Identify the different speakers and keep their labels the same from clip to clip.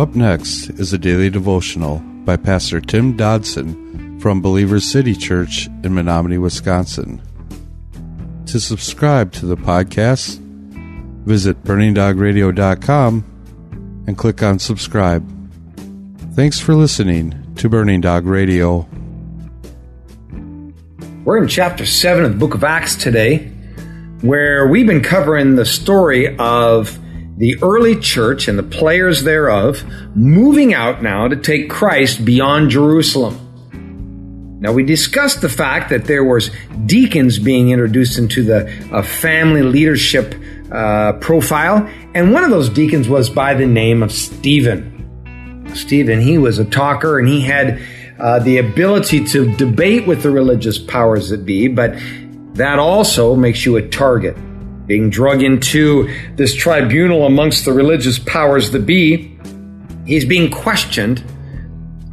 Speaker 1: Up next is a daily devotional by Pastor Tim Dodson from Believers City Church in Menominee, Wisconsin. To subscribe to the podcast, visit burningdogradio.com and click on subscribe. Thanks for listening to Burning Dog Radio.
Speaker 2: We're in chapter 7 of the book of Acts today, where we've been covering the story of the early church and the players thereof moving out now to take Christ beyond Jerusalem. Now we discussed the fact that there was deacons being introduced into the uh, family leadership uh, profile, and one of those deacons was by the name of Stephen. Stephen, he was a talker and he had uh, the ability to debate with the religious powers that be, but that also makes you a target. Being drug into this tribunal amongst the religious powers that be, he's being questioned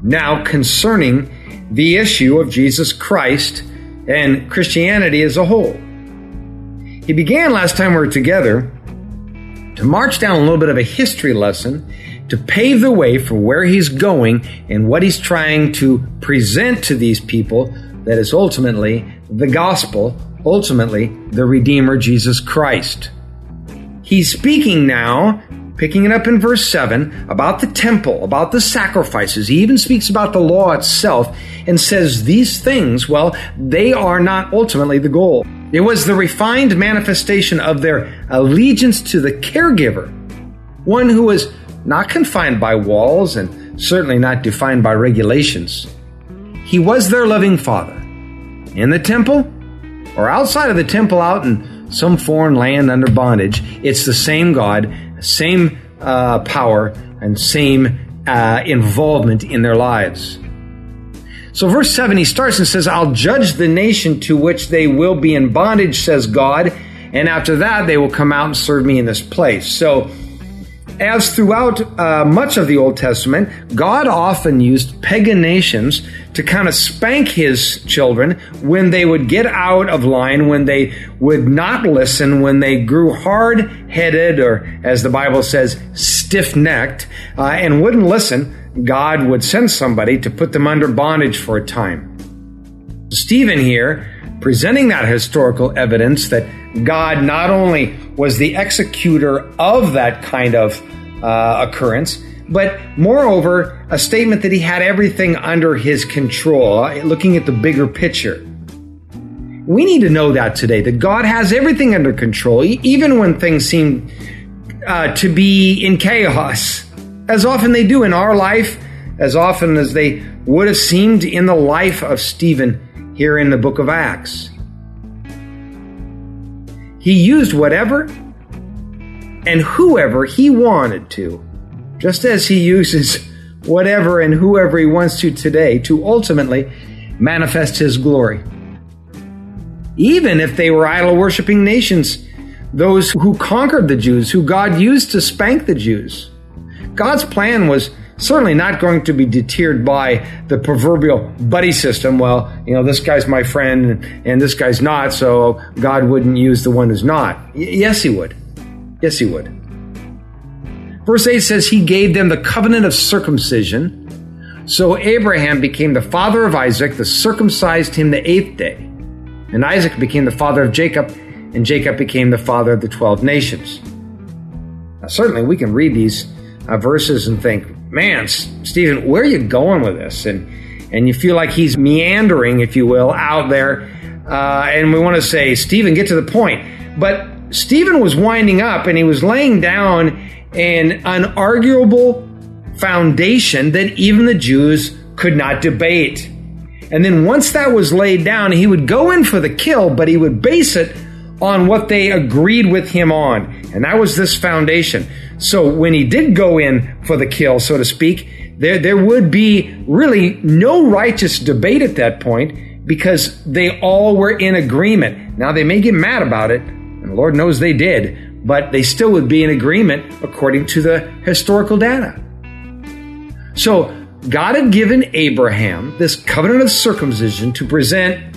Speaker 2: now concerning the issue of Jesus Christ and Christianity as a whole. He began last time we were together to march down a little bit of a history lesson to pave the way for where he's going and what he's trying to present to these people that is ultimately the gospel, ultimately the Redeemer Jesus Christ. He's speaking now picking it up in verse 7 about the temple, about the sacrifices. He even speaks about the law itself and says these things, well, they are not ultimately the goal. It was the refined manifestation of their allegiance to the caregiver, one who was not confined by walls and certainly not defined by regulations. He was their loving father. In the temple or outside of the temple out in some foreign land under bondage, it's the same God same uh, power and same uh, involvement in their lives. So, verse 7, he starts and says, I'll judge the nation to which they will be in bondage, says God, and after that they will come out and serve me in this place. So, as throughout uh, much of the Old Testament, God often used pagan nations to kind of spank his children when they would get out of line, when they would not listen, when they grew hard headed, or as the Bible says, stiff necked, uh, and wouldn't listen. God would send somebody to put them under bondage for a time. Stephen here, presenting that historical evidence that God not only was the executor of that kind of uh, occurrence, but moreover, a statement that he had everything under his control, uh, looking at the bigger picture. We need to know that today, that God has everything under control, even when things seem uh, to be in chaos, as often they do in our life, as often as they would have seemed in the life of Stephen here in the book of Acts. He used whatever and whoever he wanted to, just as he uses whatever and whoever he wants to today to ultimately manifest his glory. Even if they were idol worshiping nations, those who conquered the Jews, who God used to spank the Jews. God's plan was certainly not going to be deterred by the proverbial buddy system. Well, you know, this guy's my friend and this guy's not, so God wouldn't use the one who's not. Y- yes, he would. Yes, he would. Verse 8 says, He gave them the covenant of circumcision. So Abraham became the father of Isaac, the circumcised him the eighth day. And Isaac became the father of Jacob, and Jacob became the father of the twelve nations. Now, certainly, we can read these uh, verses and think, man, Stephen, where are you going with this? And and you feel like he's meandering, if you will, out there. Uh, and we want to say, Stephen, get to the point. But Stephen was winding up and he was laying down an unarguable foundation that even the Jews could not debate. And then once that was laid down, he would go in for the kill, but he would base it on what they agreed with him on. And that was this foundation. So when he did go in for the kill, so to speak, there, there would be really no righteous debate at that point because they all were in agreement. Now they may get mad about it, and Lord knows they did, but they still would be in agreement according to the historical data. So God had given Abraham this covenant of circumcision to present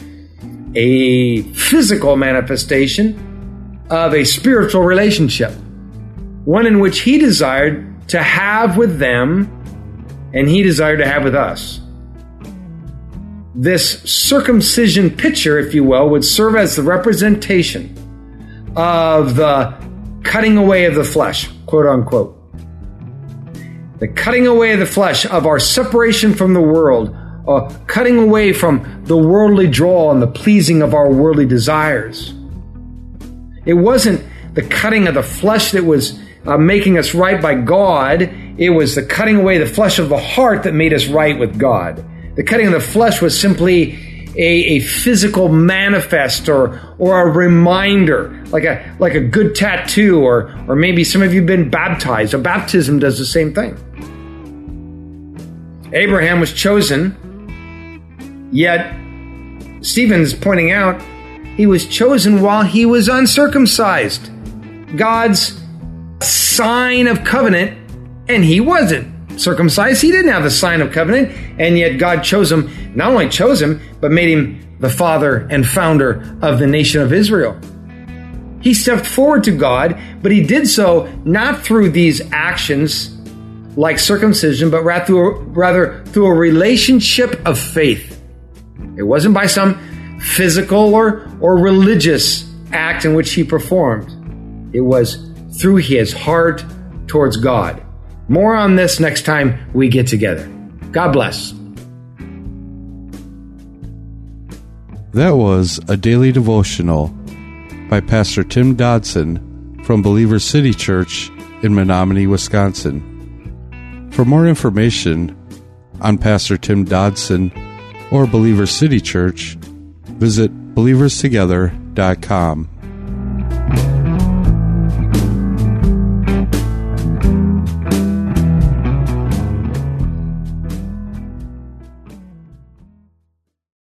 Speaker 2: a physical manifestation of a spiritual relationship, one in which he desired to have with them, and he desired to have with us. This circumcision picture, if you will, would serve as the representation of the cutting away of the flesh, quote unquote. The cutting away of the flesh, of our separation from the world, uh, cutting away from the worldly draw and the pleasing of our worldly desires. It wasn't the cutting of the flesh that was uh, making us right by God. It was the cutting away the flesh of the heart that made us right with God. The cutting of the flesh was simply a, a physical manifest or or a reminder, like a like a good tattoo, or or maybe some of you have been baptized. A baptism does the same thing. Abraham was chosen, yet Stephen's pointing out he was chosen while he was uncircumcised. God's sign of covenant, and he wasn't circumcised. He didn't have the sign of covenant, and yet God chose him, not only chose him, but made him the father and founder of the nation of Israel. He stepped forward to God, but he did so not through these actions like circumcision, but rather through, a, rather through a relationship of faith. It wasn't by some physical or, or religious act in which he performed. It was through his heart towards God. More on this next time we get together. God bless.
Speaker 1: That was a daily devotional by Pastor Tim Dodson from Believer City Church in Menominee, Wisconsin. For more information on Pastor Tim Dodson or Believer City Church, visit believerstogether.com.